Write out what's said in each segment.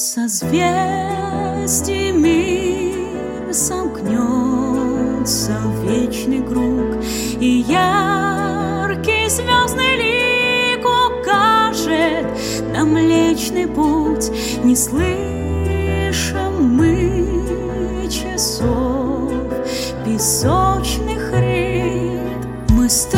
Созвездий мир сомкнется в вечный круг, И яркий звездный лик укажет на Млечный путь. Не слышим мы часов песочных рит. Мы строим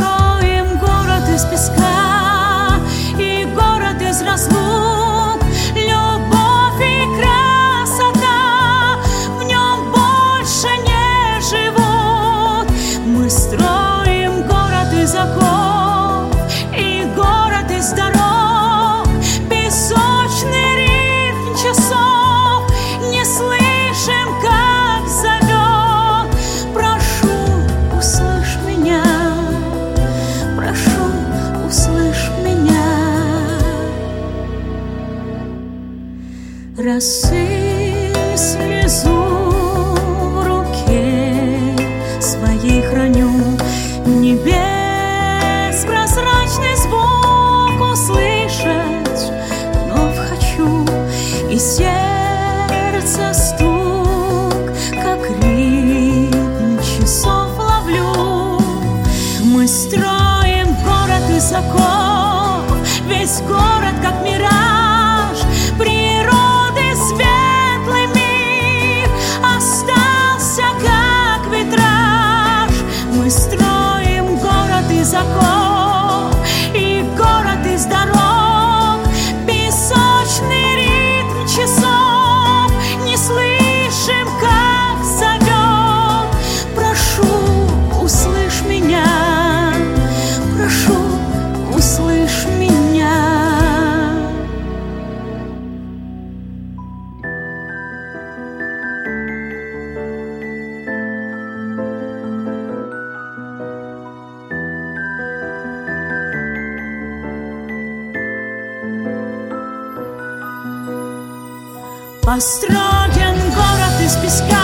Росы слезу в руке своей храню. Небес прозрачный звук услышать Вновь хочу и сердце стук Как ритм часов ловлю. Мы строим город оков Весь город Fast dragen var att det spiskar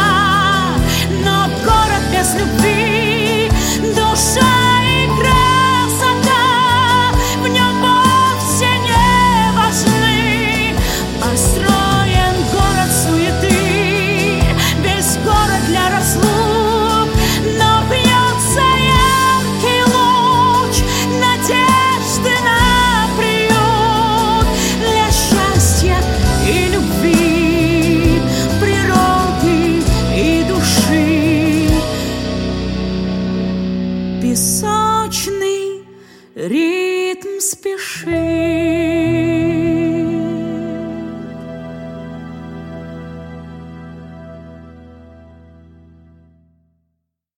ритм спешит.